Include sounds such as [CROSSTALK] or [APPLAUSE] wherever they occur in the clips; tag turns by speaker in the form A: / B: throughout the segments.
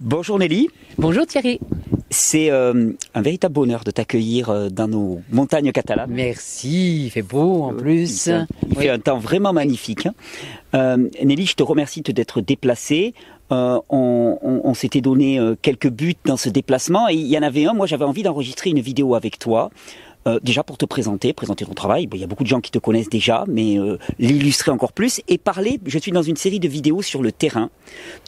A: Bonjour Nelly.
B: Bonjour Thierry.
A: C'est euh, un véritable bonheur de t'accueillir euh, dans nos montagnes catalanes.
B: Merci, il fait beau en plus.
A: Il, il
B: Oui.
A: fait un temps vraiment magnifique. hein. Euh, Nelly, je te remercie de t'être déplacée. Euh, on on- on s'était donné euh, quelques buts dans ce déplacement et il y en avait un. Moi, j'avais envie d'enregistrer une vidéo avec toi. Euh, déjà pour te présenter, présenter ton travail. Bon, il y a beaucoup de gens qui te connaissent déjà, mais euh, l'illustrer encore plus et parler. Je suis dans une série de vidéos sur le terrain.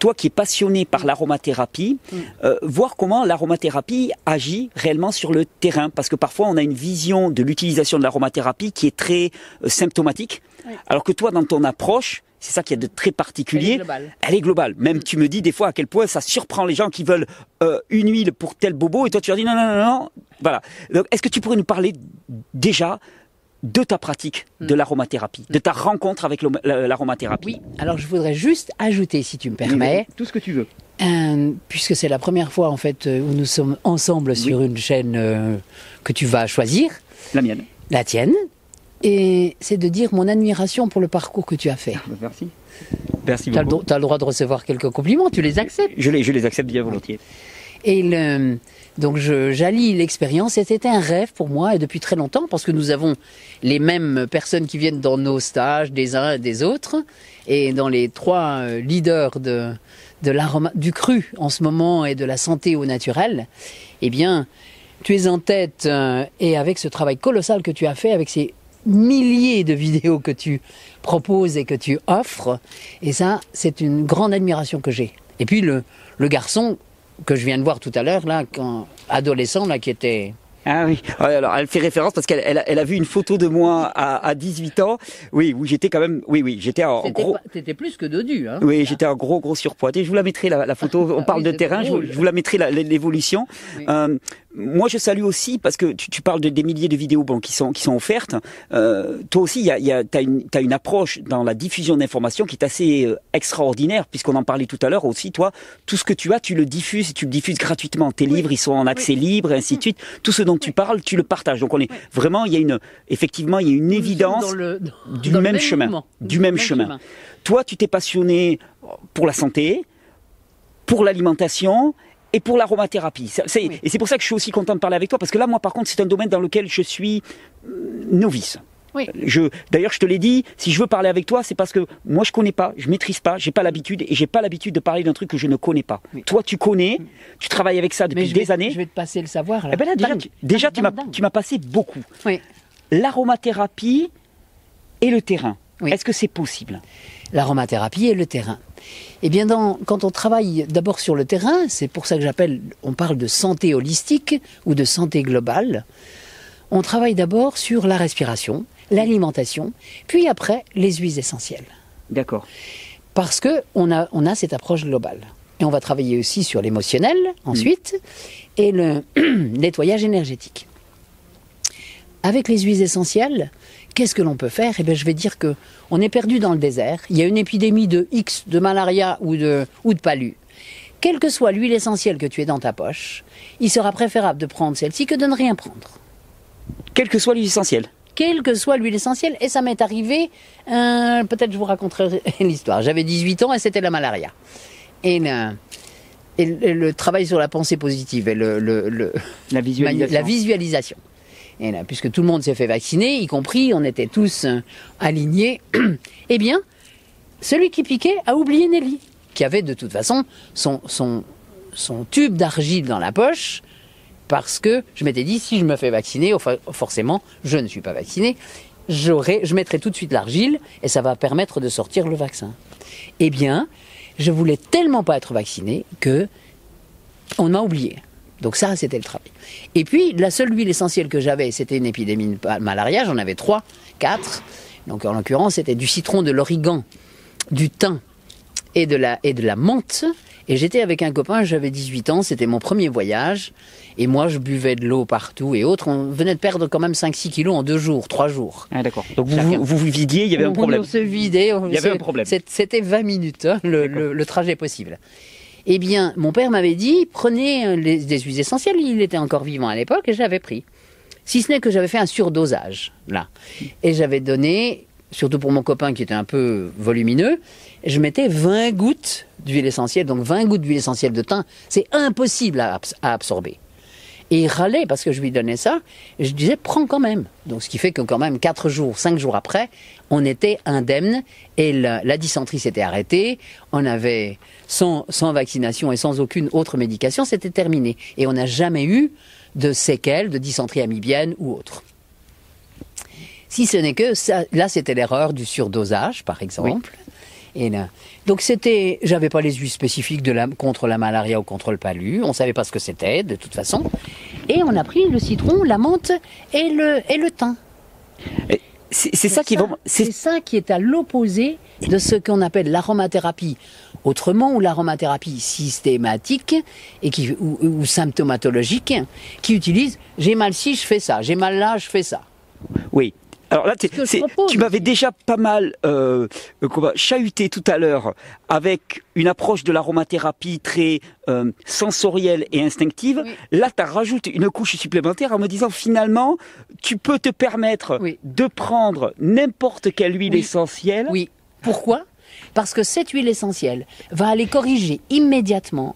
A: Toi qui es passionné par l'aromathérapie, euh, voir comment l'aromathérapie agit réellement sur le terrain, parce que parfois on a une vision de l'utilisation de l'aromathérapie qui est très euh, symptomatique,
B: Oui.
A: alors que toi dans ton approche, c'est ça qui est de très particulier.
B: Elle est globale.
A: Elle est globale. Même tu me dis des fois à quel point ça surprend les gens qui veulent euh, une huile pour tel bobo et toi tu leur dis non non non non. Voilà. Donc est-ce que tu pourrais nous parler déjà de ta pratique de l'aromathérapie, de ta rencontre avec l'aromathérapie?
B: Oui, alors je voudrais juste ajouter, si tu me permets,
A: Tout ce que tu veux.
B: puisque c'est la première fois en fait euh, où nous sommes ensemble sur une chaîne euh, que tu vas choisir,
A: La mienne.
B: la tienne, et c'est de dire mon admiration pour le parcours que tu as fait.
A: Merci. Merci
B: Tu as,
A: beaucoup.
B: le droit de recevoir quelques compliments, tu les acceptes.
A: Je les, je les accepte bien volontiers.
B: Et le, donc j'allie l'expérience c'était un rêve pour moi et depuis très longtemps parce que nous avons les mêmes personnes qui viennent dans nos stages des uns et des autres et dans les trois euh, leaders de, de l'aroma, du cru en ce moment et de la santé au naturel, eh bien tu es en tête euh, et avec ce travail colossal que tu as fait avec ces milliers de vidéos que tu proposes et que tu offres et ça c'est une grande admiration que j'ai. Et puis le, le garçon que je viens de voir tout à l'heure, là, quand, adolescent, là, qui était.
A: Ah oui, alors elle fait référence parce qu'elle elle a, elle a vu une photo de moi à, à 18 ans. Oui, où j'étais quand même, oui, oui, j'étais en gros.
B: T'étais plus que dodu, hein.
A: Oui, j'étais un gros gros surpoids. Et je vous la mettrai la, la photo. [LAUGHS] On parle
B: oui,
A: de terrain. Je vous, je vous la mettrai l'évolution.
B: Oui.
A: Euh, moi, je salue aussi parce que tu, tu parles de, des milliers de vidéos bon, qui sont qui sont offertes. Euh, toi aussi, il y a, y a, t'as une t'as une approche dans la diffusion d'informations qui est assez euh, extraordinaire puisqu'on en parlait tout à l'heure aussi. Toi, tout ce que tu as, tu le diffuses et tu le diffuses gratuitement. Tes livres, ils sont en accès libre, et ainsi de suite. Tout ce dont tu parles, tu le partages. Donc on est vraiment, il y a une effectivement, il y a une évidence
B: Dans le, dans-
A: du
B: dans
A: même, chemin, du même chemin. Toi, tu t'es passionné pour la santé, pour l'alimentation et pour l'aromathérapie. C'est- c'est-
B: Oui.
A: Et c'est pour ça que je suis aussi content de parler avec toi, parce que là, moi, par contre, c'est un domaine dans lequel je suis euh, novice.
B: Oui.
A: Je, d'ailleurs, je te l'ai dit, si je veux parler avec toi, c'est parce que moi, je connais pas, je maîtrise pas, j'ai pas l'habitude, et j'ai pas l'habitude de parler d'un truc que je ne connais pas.
B: Oui.
A: Toi, tu connais, tu travailles avec ça depuis des années.
B: Je vais te passer le savoir, là.
A: Eh ben là, déjà,
B: Dingue.
A: tu, déjà,
B: Dingue,
A: tu m'as,
B: dingue, dingue.
A: tu m'as passé beaucoup.
B: Oui.
A: L'aromathérapie et le terrain. Est-ce que c'est possible?
B: L'aromathérapie et le terrain. Eh bien, dans, quand on travaille d'abord sur le terrain, c'est pour ça que j'appelle, on parle de santé holistique ou de santé globale. On travaille d'abord sur la respiration, l'alimentation, puis après les huiles essentielles.
A: D'accord.
B: parce que on a, on a cette approche globale. Et on va travailler aussi sur l'émotionnel ensuite et le [CLEARS THROAT] nettoyage énergétique. Avec les huiles essentielles, qu'est-ce que l'on peut faire? Eh bien, je vais dire que on est perdu dans le désert. Il y a une épidémie de X, de malaria ou de, ou de palu. Quelle que soit l'huile essentielle que tu aies dans ta poche, il sera préférable de prendre celle-ci que de ne rien prendre
A: Quel que soit l'essentiel.
B: quelle que soit l'huile essentielle. Et ça m'est arrivé, euh, peut-être je vous raconterai [LAUGHS] l'histoire. J'avais 18 ans et c'était la malaria. Et le, et le- le travail sur la pensée positive et le, le- le-
A: La visualisation.
B: la visualisation. Et puisque tout le monde s'est fait vacciner, y compris, on était tous euh, alignés, [CLEARS THROAT] eh bien, celui qui piquait a oublié Nelly, qui avait de toute façon son, son, son tube d'argile dans la poche, parce que je m'étais dit, si je me fais vacciner, forcément, je ne suis pas vacciné, je mettrai tout de suite l'argile et ça va permettre de sortir le vaccin. Eh bien, je voulais tellement pas être vacciné que on m'a oublié. Donc ça, c'était le travail. Et puis, la seule huile essentielle que j'avais, c'était une épidémie de malaria. J'en avais trois, quatre. Donc en l'occurrence, c'était du citron, de l'origan, du thym et de la, et de la menthe. Et j'étais avec un copain, j'avais 18 ans, c'était mon premier voyage. Et moi, je buvais de l'eau partout et autres. On venait de perdre quand même 5-6 kilos en deux jours, trois jours.
A: Ah, d'accord. Donc vous, vous vidiez, il y avait un problème.
B: On se vidait. on-
A: Il y avait un problème.
B: C'était 20 minutes, hein, le, le- le trajet possible. Eh bien, mon père m'avait dit, prenez euh, des huiles essentielles. Il était encore vivant à l'époque et j'avais pris. Si ce n'est que j'avais fait un surdosage, là. Et j'avais donné surtout pour mon copain qui était un peu volumineux, je mettais 20 gouttes d'huile essentielle. Donc 20 gouttes d'huile essentielle de thym, c'est impossible à absorber. Et il râlait parce que je lui donnais ça. Et je disais, prends quand même. Donc, ce qui fait que quand même, 4 jours, 5 jours après, on était indemne et la, la dysenterie s'était arrêtée. On avait, sans, sans vaccination et sans aucune autre médication, c'était terminé. Et on n'a jamais eu de séquelles de dysenterie amibienne ou autre. Si ce n'est que ça, là, c'était l'erreur du surdosage, par exemple. Et là, donc c'était, j'avais pas les huiles spécifiques de la, contre la malaria ou contre le palu. On savait pas ce que c'était de toute façon. Et on a pris le citron, la menthe et le et le thym.
A: C'est ça qui
B: C'est ça qui est à l'opposé de ce qu'on appelle l'aromathérapie autrement ou l'aromathérapie systématique et qui, ou, ou symptomatologique qui utilise j'ai mal si je fais ça, j'ai mal là je fais ça.
A: Oui, alors là, tu m'avais déjà pas mal euh, chahuté tout à l'heure avec une approche de l'aromathérapie très euh, sensorielle et instinctive. Là, tu as rajouté une couche supplémentaire en me disant finalement, tu peux te permettre de prendre n'importe quelle huile essentielle.
B: Oui. Pourquoi? Parce que cette huile essentielle va aller corriger immédiatement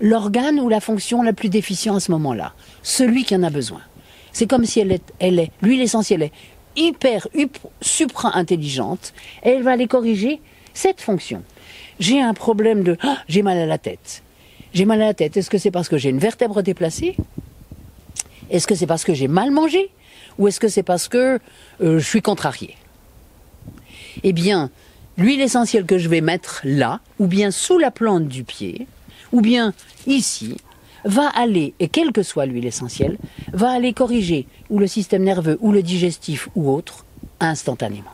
B: l'organe ou la fonction la plus déficiente à ce moment-là, celui qui en a besoin. C'est comme si elle est, elle est, l'huile essentielle est hyper, supra-intelligente, et elle va aller corriger cette fonction. J'ai un problème de ah, j'ai mal à la tête. J'ai mal à la tête. Est-ce que c'est parce que j'ai une vertèbre déplacée? Est-ce que c'est parce que j'ai mal mangé? Ou est-ce que c'est parce que euh, je suis contrarié Eh bien, l'huile essentielle que je vais mettre là, ou bien sous la plante du pied, ou bien ici, va aller, et quelle que soit l'huile essentielle, va aller corriger ou le système nerveux ou le digestif ou autre instantanément.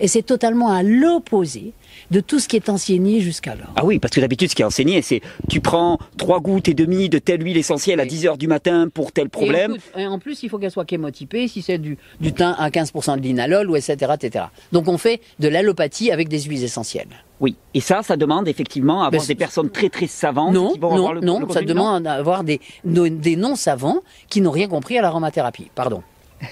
B: Et c'est totalement à l'opposé de tout ce qui est enseigné jusqu'alors.
A: Ah oui, parce que d'habitude, ce qui est enseigné, c'est tu prends trois gouttes et demie de telle huile essentielle à 10 heures du matin pour tel problème.
B: Et en plus, il faut qu'elle soit chémotypée, si c'est du, du thym à 15% de linalol, ou etc., etc. Donc on fait de l'allopathie avec des huiles essentielles.
A: Oui, et ça, ça demande effectivement avoir des personnes très très savantes
B: non,
A: qui vont
B: non,
A: avoir le
B: Non, ça demande d'avoir des, des non-savants qui n'ont rien compris à l'aromathérapie. Pardon. [LAUGHS]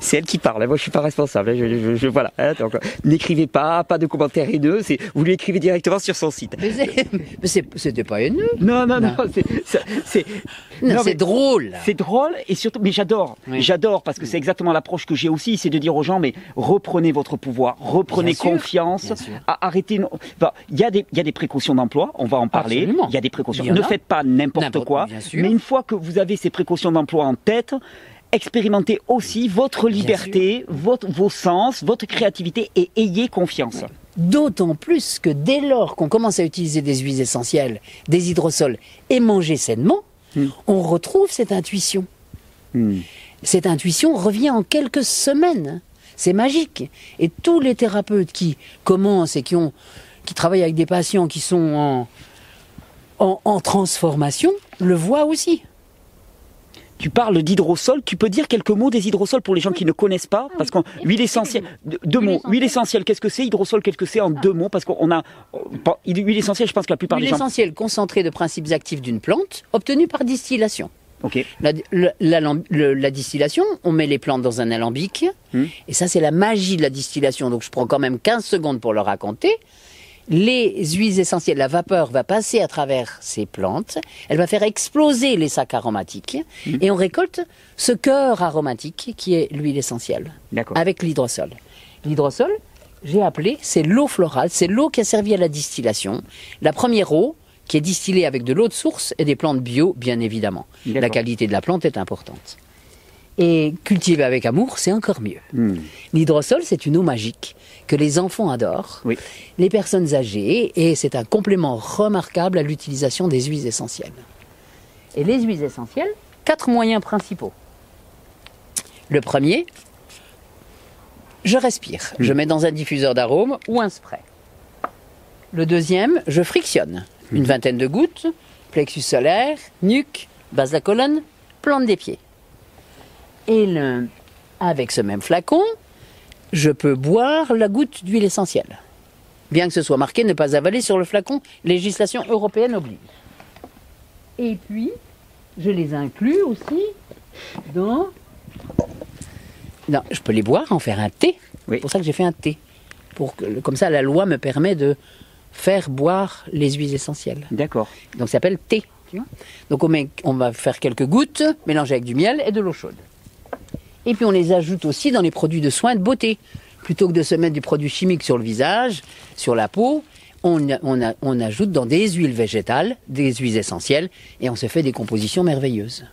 A: c'est elle qui parle. Moi, je suis pas responsable. Je, je, voilà. Hein, donc, n'écrivez pas, pas de commentaires haineux. C'est, vous l'écrivez directement sur son site.
B: Mais c'était pas haineux.
A: Non, non, non.
B: c'est, c'est drôle.
A: C'est drôle et surtout, mais j'adore. J'adore parce que c'est exactement l'approche que j'ai aussi, c'est de dire aux gens, mais reprenez votre pouvoir, reprenez confiance, arrêtez. Il y a des, il y a des précautions d'emploi. On va en parler. Il y a des précautions. Ne faites pas n'importe quoi. Mais une fois que vous avez ces précautions d'emploi en tête, expérimentez aussi votre liberté, votre, vos sens, votre créativité et ayez confiance.
B: D'autant plus que dès lors qu'on commence à utiliser des huiles essentielles, des hydrosols et manger sainement, hmm. on retrouve cette intuition. Hmm. Cette intuition revient en quelques semaines. C'est magique. Et tous les thérapeutes qui commencent et qui, ont, qui travaillent avec des patients qui sont en, en, en transformation le voient aussi
A: tu parles d'hydrosol. Tu peux dire quelques mots des hydrosols pour les gens qui ne connaissent pas? Parce qu'huile huile essentielle, deux mots. Huile essentielle, qu'est-ce que c'est? Hydrosol, qu'est-ce que c'est En deux mots, parce qu'on a. Huile essentielle, je pense que la plupart des gens.
B: Huile essentielle concentrée de principes actifs d'une plante, obtenue par distillation.
A: Ok.
B: La, distillation, on met les plantes dans un alambic, hmm. et ça c'est la magie de la distillation. Donc je prends quand même 15 secondes pour le raconter les huiles essentielles, la vapeur va passer à travers ces plantes, elle va faire exploser les sacs aromatiques mmh. et on récolte ce cœur aromatique qui est l'huile essentielle avec l'hydrosol. L'hydrosol, j'ai appelé, c'est l'eau florale, c'est l'eau qui a servi à la distillation. La première eau qui est distillée avec de l'eau de source et des plantes bio, bien évidemment. La qualité de la plante est importante. Et cultiver avec amour, c'est encore mieux. Hmm. L'hydrosol, c'est une eau magique que les enfants adorent, les personnes âgées, et c'est un complément remarquable à l'utilisation des huiles essentielles. Et les huiles essentielles, quatre moyens principaux. Le premier, je respire. Hmm. Je mets dans un diffuseur d'arômes ou un spray. Le deuxième, je frictionne. Une hmm. vingtaine de gouttes, plexus solaire, nuque, base de la colonne, plante des pieds. Et avec ce même flacon, je peux boire la goutte d'huile essentielle. Bien que ce soit marqué ne pas avaler sur le flacon, législation européenne oblige. Et puis, je les inclus aussi dans Non, je peux les boire, en faire un thé.
A: Oui.
B: C'est pour ça que j'ai fait un thé. Pour que, comme ça, la loi me permet de faire boire les huiles essentielles.
A: D'accord.
B: Donc ça s'appelle thé. tu vois. Donc on, met, on va faire quelques gouttes, mélanger avec du miel et de l'eau chaude. Et puis on les ajoute aussi dans les produits de soins de beauté. Plutôt que de se mettre du produit chimique sur le visage, sur la peau, on, a- on a- on ajoute dans des huiles végétales, des huiles essentielles, et on se fait des compositions merveilleuses.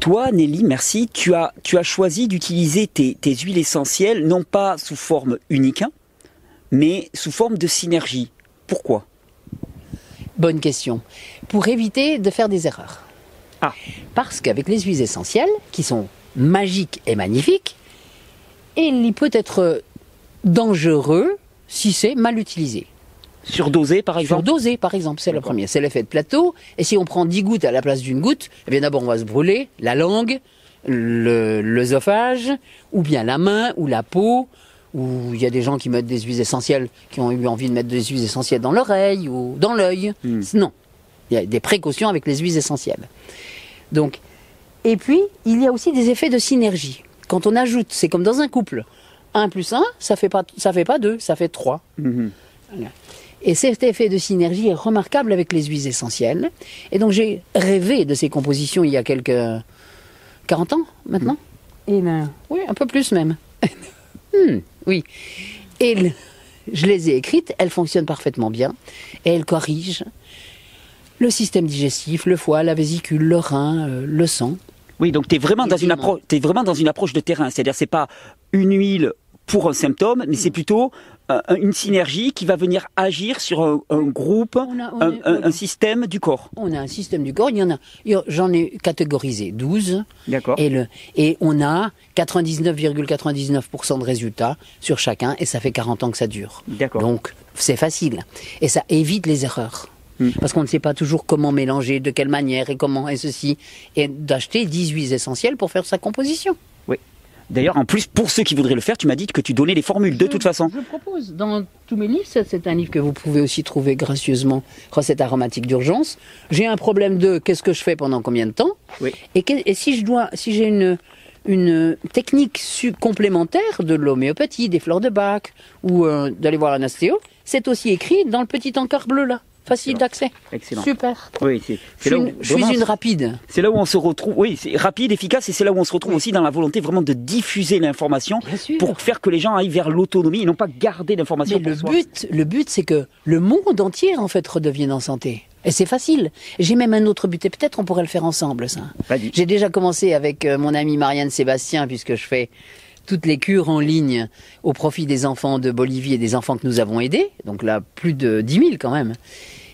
A: Toi, Nelly, merci. Tu as, tu as choisi d'utiliser tes, tes huiles essentielles, non pas sous forme unique, hein, mais sous forme de synergie. Pourquoi?
B: Bonne question. Pour éviter de faire des erreurs.
A: Ah.
B: Parce qu'avec les huiles essentielles, qui sont magiques et magnifiques, il peut être dangereux si c'est mal utilisé.
A: Surdosé, par exemple
B: Surdosé, par exemple, c'est le premier. C'est l'effet de plateau. Et si on prend 10 gouttes à la place d'une goutte, eh bien d'abord on va se brûler la langue, l'œsophage, ou bien la main, ou la peau, ou il y a des gens qui mettent des huiles essentielles, qui ont eu envie de mettre des huiles essentielles dans l'oreille ou dans l'œil.
A: Hmm.
B: Non. Il y a des précautions avec les huiles essentielles. Donc, et puis, il y a aussi des effets de synergie. Quand on ajoute, c'est comme dans un couple. 1 plus 1, ça fait pas, ça fait pas 2, ça fait 3.
A: Mhm.
B: Et cet effet de synergie est remarquable avec les huiles essentielles. Et donc j'ai rêvé de ces compositions il y a quelques 40 ans maintenant. Et ben, oui, un peu plus même. [LAUGHS] Hmm, oui. Et le- je les ai écrites, elles fonctionnent parfaitement bien. Et elles corrigent le système digestif, le foie, la vésicule, le rein, euh, le sang.
A: Oui, donc tu es vraiment dans une vraiment dans une approche de terrain. C'est-à-dire, c'est pas une huile pour un symptôme, mais c'est plutôt euh, une synergie qui va venir agir sur un, un groupe,
B: On a- on
A: un,
B: est-
A: un- un système du corps.
B: On a un système du corps, il y en a, j'en ai catégorisé 12.
A: D'accord.
B: Et, le, et on a 99,99% de résultats sur chacun, et ça fait 40 ans que ça dure.
A: D'accord.
B: Donc, c'est facile. Et ça évite les erreurs.
A: Hmm.
B: Parce qu'on ne sait pas toujours comment mélanger, de quelle manière, et comment, et ceci. Et d'acheter 10 huiles essentielles pour faire sa composition.
A: Oui. D'ailleurs, en plus, pour ceux qui voudraient le faire, tu m'as dit que tu donnais les formules de toute façon.
B: Je propose dans tous mes livres, c'est un livre que vous pouvez aussi trouver gracieusement, recette aromatique d'urgence. J'ai un problème de qu'est-ce que je fais pendant combien de temps
A: Oui.
B: et, que- et si je dois, si j'ai une une technique complémentaire de l'homéopathie, des fleurs de bac ou euh, d'aller voir un ostéo, c'est aussi écrit dans le petit encart bleu là, facile d'accès.
A: Excellent.
B: Super.
A: Oui, c'est
B: Je
A: c'est là, où,
B: une, je suis une rapide.
A: c'est là où on se retrouve. Oui, c'est rapide, efficace, et c'est là où on se retrouve aussi dans la volonté vraiment de diffuser l'information pour faire que les gens aillent vers l'autonomie et non pas garder l'information
B: Mais
A: pour
B: le
A: soi.
B: but, le but, c'est que le monde entier, en fait, redevienne en santé. Et c'est facile. J'ai même un autre but, et peut-être on pourrait le faire ensemble, ça. J'ai déjà commencé avec euh, mon ami Marianne Sébastien, puisque je fais toutes les cures en ligne au profit des enfants de Bolivie et des enfants que nous avons aidés. Donc là, plus de 10 000 quand même.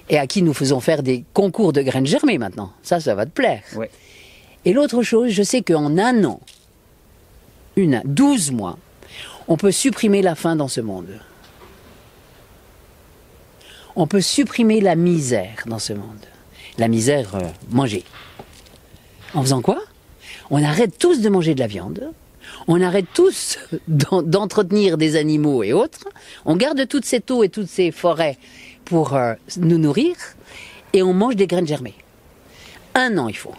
B: Et à qui nous faisons faire des concours de graines germées maintenant. Ça, ça va te plaire.
A: Ouais.
B: Et l'autre chose, je sais qu'en un an, une, 12 mois, on peut supprimer la faim dans ce monde. On peut supprimer la misère dans ce monde. La misère, euh, manger. En faisant quoi? On arrête tous de manger de la viande. On arrête tous d'en- d'entretenir des animaux et autres. On garde toute cette eau et toutes ces forêts pour euh, nous nourrir. Et on mange des graines germées. Un an, il faut.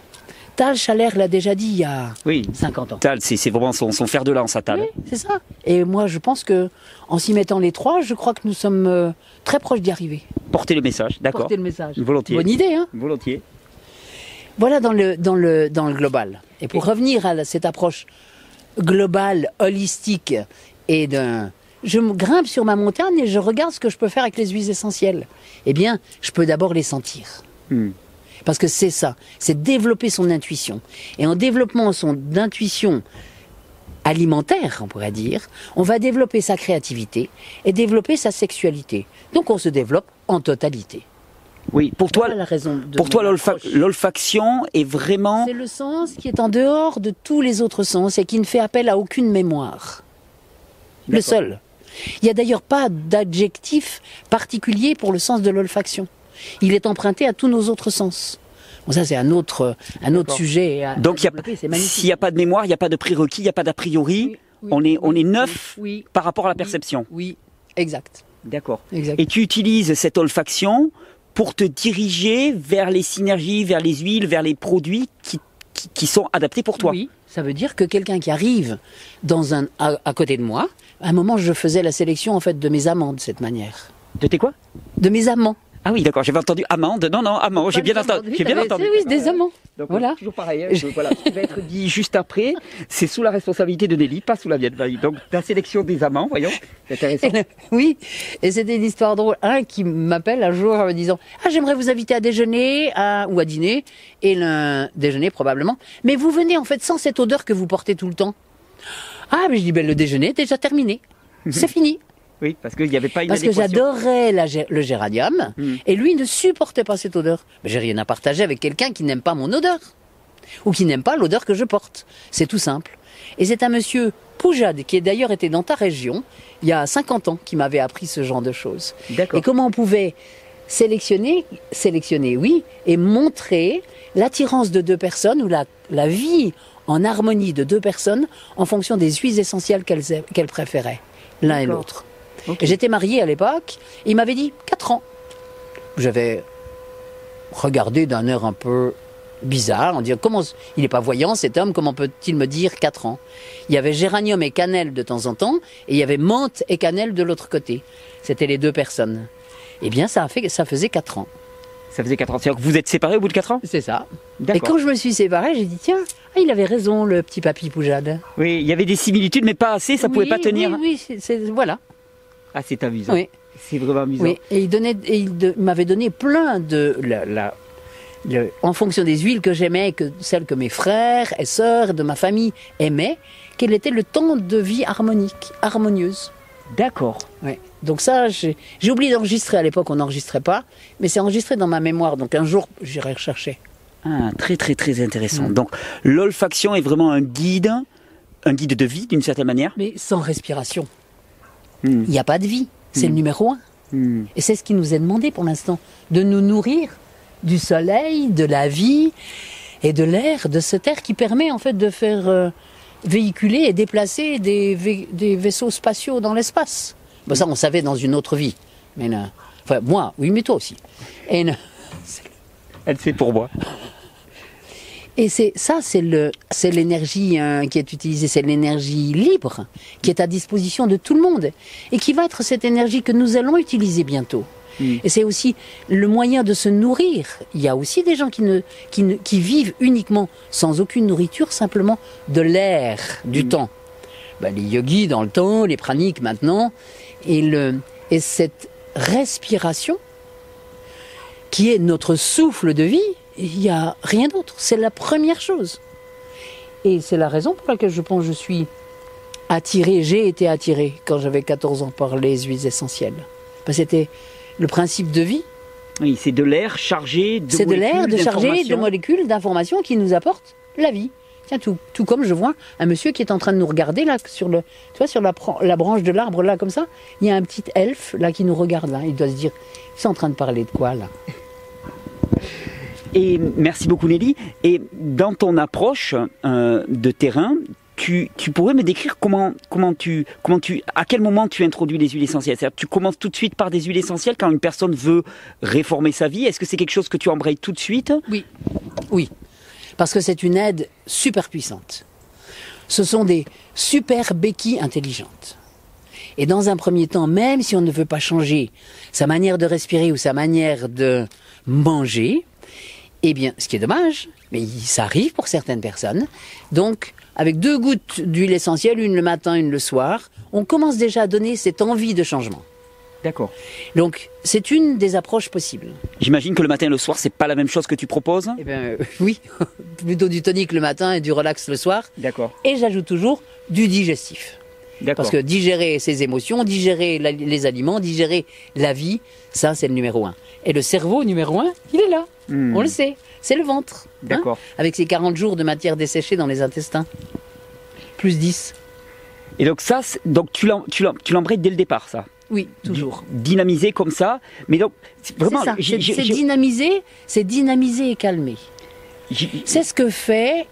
B: Tal Chalère l'a déjà dit il y a
A: Oui.
B: 50 ans.
A: Tal, c'est vraiment son, son fer de lance à Tal.
B: Oui, c'est ça. Et moi, je pense que en s'y mettant les trois, je crois que nous sommes euh, très proches d'y arriver.
A: Porter le message, d'accord.
B: Porter le message.
A: Volontiers.
B: Bonne idée, hein
A: Volontiers.
B: Voilà dans le, dans le, dans le global. Et pour revenir à cette approche globale, holistique et d'un... Je me grimpe sur ma montagne et je regarde ce que je peux faire avec les huiles essentielles. Eh bien, je peux d'abord les sentir.
A: Hmm.
B: Parce que c'est ça, c'est développer son intuition. Et en développant son intuition alimentaire, on pourrait dire, on va développer sa créativité et développer sa sexualité. Donc on se développe en totalité.
A: Oui, pour toi,
B: la raison
A: pour toi l'olfaction est vraiment.
B: C'est le sens qui est en dehors de tous les autres sens et qui ne fait appel à aucune mémoire. Le seul. Il n'y a d'ailleurs pas d'adjectif particulier pour le sens de l'olfaction. Il est emprunté à tous nos autres sens. Bon, ça, c'est un autre, un autre sujet. à-
A: Donc, s'il n'y a pas de mémoire, il n'y a pas de prérequis, il n'y a pas d'a priori,
B: Oui, oui,
A: on est, on est neuf par rapport à la perception.
B: Oui, exact.
A: D'accord. Et tu utilises cette olfaction pour te diriger vers les synergies, vers les huiles, vers les produits qui, qui, qui sont adaptés pour toi.
B: Oui, ça veut dire que quelqu'un qui arrive dans un, à, à côté de moi, à un moment, je faisais la sélection en fait de mes amants de cette manière.
A: De tes quoi?
B: De mes amants.
A: Ah oui, d'accord, j'avais entendu amande. Non, non, amant, j'ai bien entendu. J'ai bien entendu.
B: Oui, des amants.
A: Donc,
B: Voilà.
A: Toujours pareil. hein, [LAUGHS] je- voilà, ce qui va être dit juste après, c'est sous la responsabilité de Nelly, pas sous la mienne. Donc, la sélection des amants, voyons, c'est intéressant. [LAUGHS]
B: Oui, et c'était une histoire drôle. Un qui m'appelle un jour en me disant Ah, j'aimerais vous inviter à déjeuner à, ou à dîner, et le déjeuner probablement. Mais vous venez en fait sans cette odeur que vous portez tout le temps. Ah, mais je dis ben, Le déjeuner est déjà terminé. C'est fini.
A: Oui, parce qu'il n'y avait pas une
B: Parce que j'adorais le géranium,
A: Mm.
B: et lui ne supportait pas cette odeur. Mais j'ai rien à partager avec quelqu'un qui n'aime pas mon odeur, ou qui n'aime pas l'odeur que je porte. C'est tout simple. Et c'est un monsieur Poujade, qui d'ailleurs était dans ta région, il y a 50 ans, qui m'avait appris ce genre de choses. Et comment on pouvait sélectionner, sélectionner, oui, et montrer l'attirance de deux personnes ou la, la vie en harmonie de deux personnes en fonction des huiles essentielles qu'elles préféraient, l'un et l'autre. J'étais mariée à l'époque, il m'avait dit 4 ans. J'avais regardé d'un air un peu bizarre, en disant comment il n'est pas voyant cet homme, comment peut-il me dire 4 ans? Il y avait géranium et cannelle de temps en temps, et il y avait menthe et cannelle de l'autre côté. C'était les deux personnes. Eh bien, ça, a fait, ça faisait 4 ans.
A: Ça faisait 4 ans. C'est-à-dire que vous êtes séparés au bout de 4 ans?
B: C'est ça. Et quand je me suis séparée, j'ai dit tiens, ah, il avait raison, le petit papy Poujade.
A: Oui, il y avait des similitudes, mais pas assez, ça pouvait
B: Oui,
A: pas tenir.
B: Oui, oui, c'est- voilà.
A: Ah, c'est amusant.
B: Oui.
A: C'est vraiment amusant.
B: Oui, et il, donnait, et il m'avait donné plein de... la- la- le- en fonction des huiles que j'aimais, que celles que mes frères et sœurs de ma famille aimaient, quel était le temps de vie harmonique, harmonieuse.
A: D'accord.
B: Ouais. Donc ça, j'ai j'ai oublié d'enregistrer à l'époque, on n'enregistrait pas, mais c'est enregistré dans ma mémoire, donc un jour j'irai rechercher.
A: Ah, très très très intéressant.
B: Mm.
A: Donc l'olfaction est vraiment un guide, un guide de vie d'une certaine manière?
B: Mais sans respiration,
A: Mm.
B: il n'y a pas de vie, c'est le numéro un.
A: Mm.
B: Et c'est ce qui nous est demandé pour l'instant, de nous nourrir du soleil, de la vie et de l'air, de cet air qui permet en fait de faire euh, véhiculer et déplacer des, vai- des vaisseaux spatiaux dans l'espace. Bon, ça, on savait dans une autre vie. Mais non. Enfin, moi, oui, mais toi aussi. Et, [LAUGHS] non.
A: Elle fait pour moi.
B: Et c'est ça, c'est le, c'est l'énergie hein, qui est utilisée, c'est l'énergie libre qui est à disposition de tout le monde et qui va être cette énergie que nous allons utiliser bientôt.
A: Mm.
B: Et c'est aussi le moyen de se nourrir. Il y a aussi des gens qui, ne, qui, ne, qui vivent uniquement sans aucune nourriture, simplement de l'air, du temps. Ben, les yogis dans le temps, les praniques maintenant, et, le, et cette respiration qui est notre souffle de vie, il n'y a rien d'autre. C'est la première chose. Et c'est la raison pour laquelle je pense que je suis attiré, j'ai été attiré quand j'avais 14 ans par les huiles essentielles. Parce que c'était le principe de vie,
A: Oui, c'est de l'air chargé de
B: c'est de l'air, de charger de molécules, d'informations qui nous apportent la vie. Tiens, tout, tout comme je vois un monsieur qui est en train de nous regarder là sur le, tu vois, sur la branche de l'arbre là comme ça, il y a un petit elfe là qui nous regarde là. Il doit se dire, ils sont en train de parler de quoi là?
A: Et merci beaucoup Nelly. Et dans ton approche euh, de terrain, tu, tu pourrais me décrire comment, comment, tu, comment tu, à quel moment tu introduis les huiles essentielles? C'est-à-dire, tu commences tout de suite par des huiles essentielles quand une personne veut réformer sa vie. Est-ce que c'est quelque chose que tu embrayes tout de suite?
B: Oui, oui, parce que c'est une aide super puissante. Ce sont des super béquilles intelligentes. Et dans un premier temps, même si on ne veut pas changer sa manière de respirer ou sa manière de manger, eh bien, ce qui est dommage, mais ça arrive pour certaines personnes. Donc, avec deux gouttes d'huile essentielle, une le matin, une le soir, on commence déjà à donner cette envie de changement.
A: D'accord.
B: Donc, c'est une des approches possibles.
A: J'imagine que le matin et le soir, c'est pas la même chose que tu proposes?
B: Eh bien, euh, [LAUGHS] oui, [LAUGHS] plutôt du tonique le matin et du relax le soir.
A: D'accord.
B: Et j'ajoute toujours du digestif. Parce que digérer ses émotions, digérer la- les aliments, digérer la vie, ça c'est le numéro un. Et le cerveau numéro un, il est là.
A: Hmm.
B: On le sait. C'est le ventre. hein,
A: D'accord.
B: avec ses 40 jours de matière desséchée dans les intestins. Plus 10.
A: Et donc ça, donc tu l'em- tu l'em- tu l'embrayes dès le départ, ça.
B: Oui, toujours.
A: Dynamisé comme ça. Mais donc, vraiment.
B: C'est dynamiser, c'est dynamiser et calmer. C'est ce que fait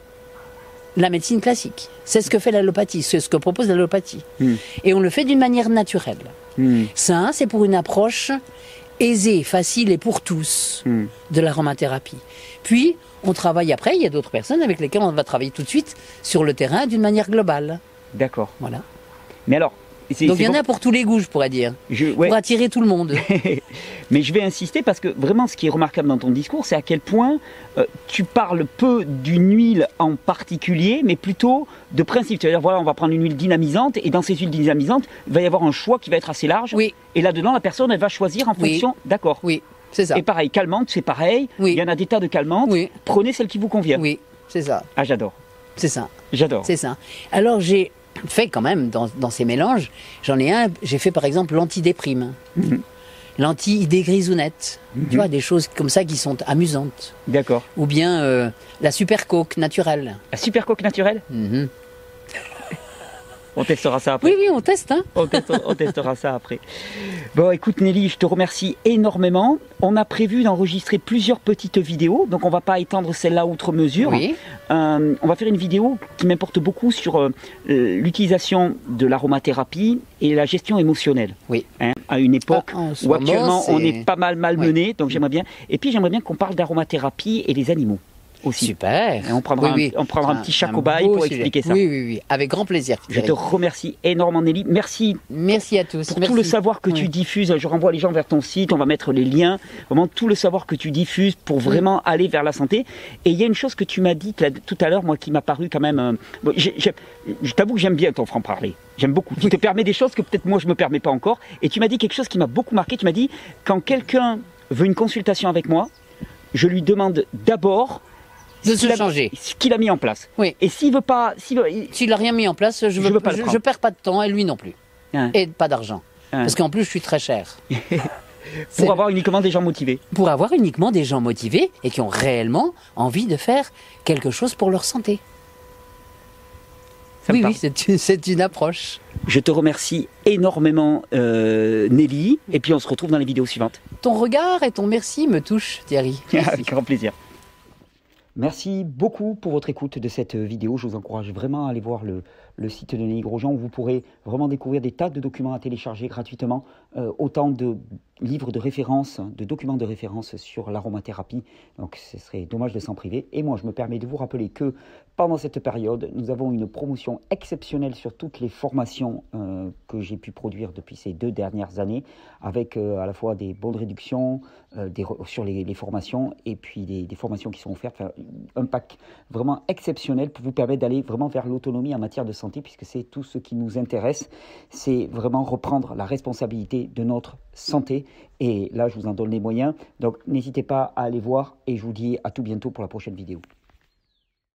B: la médecine classique. C'est ce que fait l'allopathie. C'est ce que propose l'allopathie.
A: Hmm.
B: Et on le fait d'une manière naturelle.
A: Hmm.
B: Ça, c'est pour une approche aisée, facile et pour tous
A: Hmm.
B: de l'aromathérapie. Puis, on travaille après, il y a d'autres personnes avec lesquelles on va travailler tout de suite sur le terrain d'une manière globale.
A: D'accord.
B: Voilà.
A: Mais alors,
B: Donc il y en a pour tous les goûts, je pourrais dire.
A: je, ouais.
B: Pour attirer tout le monde. [LAUGHS]
A: Mais je vais insister parce que vraiment, ce qui est remarquable dans ton discours, c'est à quel point euh, tu parles peu d'une huile en particulier, mais plutôt de principe. C'est-à-dire, voilà, on va prendre une huile dynamisante et dans ces huiles dynamisantes, il va y avoir un choix qui va être assez large.
B: Oui,
A: Et là-dedans, la personne, elle va choisir en
B: Oui.
A: fonction. D'accord.
B: oui, c'est ça.
A: Et pareil, calmante, c'est pareil.
B: Oui.
A: Il y en a des tas de calmantes.
B: Oui,
A: Prenez celle qui vous convient.
B: oui, c'est ça.
A: Ah, j'adore.
B: C'est ça.
A: J'adore.
B: C'est ça. Alors j'ai fait quand même dans, dans ces mélanges, j'en ai un, j'ai fait par exemple l'antidéprime,
A: Mhm.
B: l'anti-idée grisounette,
A: Mhm.
B: tu vois, des choses comme ça qui sont amusantes.
A: D'accord.
B: Ou bien euh, la super coke naturelle.
A: La super coque naturelle?
B: Mhm.
A: On testera ça après.
B: Oui, oui, on teste, hein.
A: On testera, on testera ça après. Bon, écoute Nelly, je te remercie énormément. On a prévu d'enregistrer plusieurs petites vidéos, donc on va pas étendre celle-là outre mesure.
B: Oui,
A: Euh, on va faire une vidéo qui m'importe beaucoup sur euh, l'utilisation de l'aromathérapie et la gestion émotionnelle.
B: oui.
A: Hein, à une époque
B: Ah,
A: où actuellement on est pas mal malmené, donc j'aimerais bien. Et puis j'aimerais bien qu'on parle d'aromathérapie et des animaux aussi.
B: Super.
A: Et on prendra
B: Oui, oui.
A: un- on prendra un petit
B: un
A: cobaye
B: beau
A: pour
B: sujet.
A: expliquer ça.
B: Oui, oui, oui, avec grand plaisir.
A: Je te remercie énormément Nelly. Merci
B: Merci à tous.
A: pour
B: Merci.
A: tout le savoir que tu diffuses. Je renvoie les gens vers ton site, on va mettre les liens. Vraiment tout le savoir que tu diffuses pour vraiment aller vers la santé. Et il y a une chose que tu m'as dit tout à l'heure, moi qui m'a paru quand même. euh, bon, je t'avoue que j'aime bien ton franc-parler. J'aime beaucoup. Tu [LAUGHS] te permets des choses que peut-être moi je me permets pas encore. Et tu m'as dit quelque chose qui m'a beaucoup marqué. Tu m'as dit quand quelqu'un veut une consultation avec moi, je lui demande d'abord
B: De
A: ce
B: se changer.
A: ce qu'il a mis en place.
B: Oui.
A: Et s'il veut pas, s'il
B: S'il n'a rien mis en place, je
A: Je
B: veux,
A: veux pas le
B: je, je perds pas de temps et lui non plus.
A: Hein.
B: Et pas d'argent.
A: Hein.
B: Parce qu'en plus, je suis très cher. [LAUGHS]
A: Pour avoir uniquement des gens motivés.
B: Pour avoir uniquement des gens motivés et qui ont réellement envie de faire quelque chose pour leur santé.
A: Ça
B: oui, oui, c'est une, c'est une approche.
A: Je te remercie énormément, euh, Nelly. Et puis on se retrouve dans les vidéos suivantes.
B: Ton regard et ton merci me touchent, Thierry. [LAUGHS]
A: Avec grand plaisir. Merci beaucoup pour votre écoute de cette vidéo. Je vous encourage vraiment à aller voir le, le site de Nelly Grosjean où vous pourrez vraiment découvrir des tas de documents à télécharger gratuitement, euh, autant de livres de référence, de documents de référence sur l'aromathérapie. Donc ce serait dommage de s'en priver. Et moi, je me permets de vous rappeler que pendant cette période, nous avons une promotion exceptionnelle sur toutes les formations euh, que j'ai pu produire depuis ces deux dernières années, avec euh, à la fois des bonnes réductions des sur les, formations et puis des, formations qui sont offertes. Un pack vraiment exceptionnel pour vous permettre d'aller vraiment vers l'autonomie en matière de puisque c'est tout ce qui nous intéresse. C'est vraiment reprendre la responsabilité de notre santé. Et là, je vous en donne les moyens. Donc, n'hésitez pas à aller voir et je vous dis à tout bientôt pour la prochaine vidéo.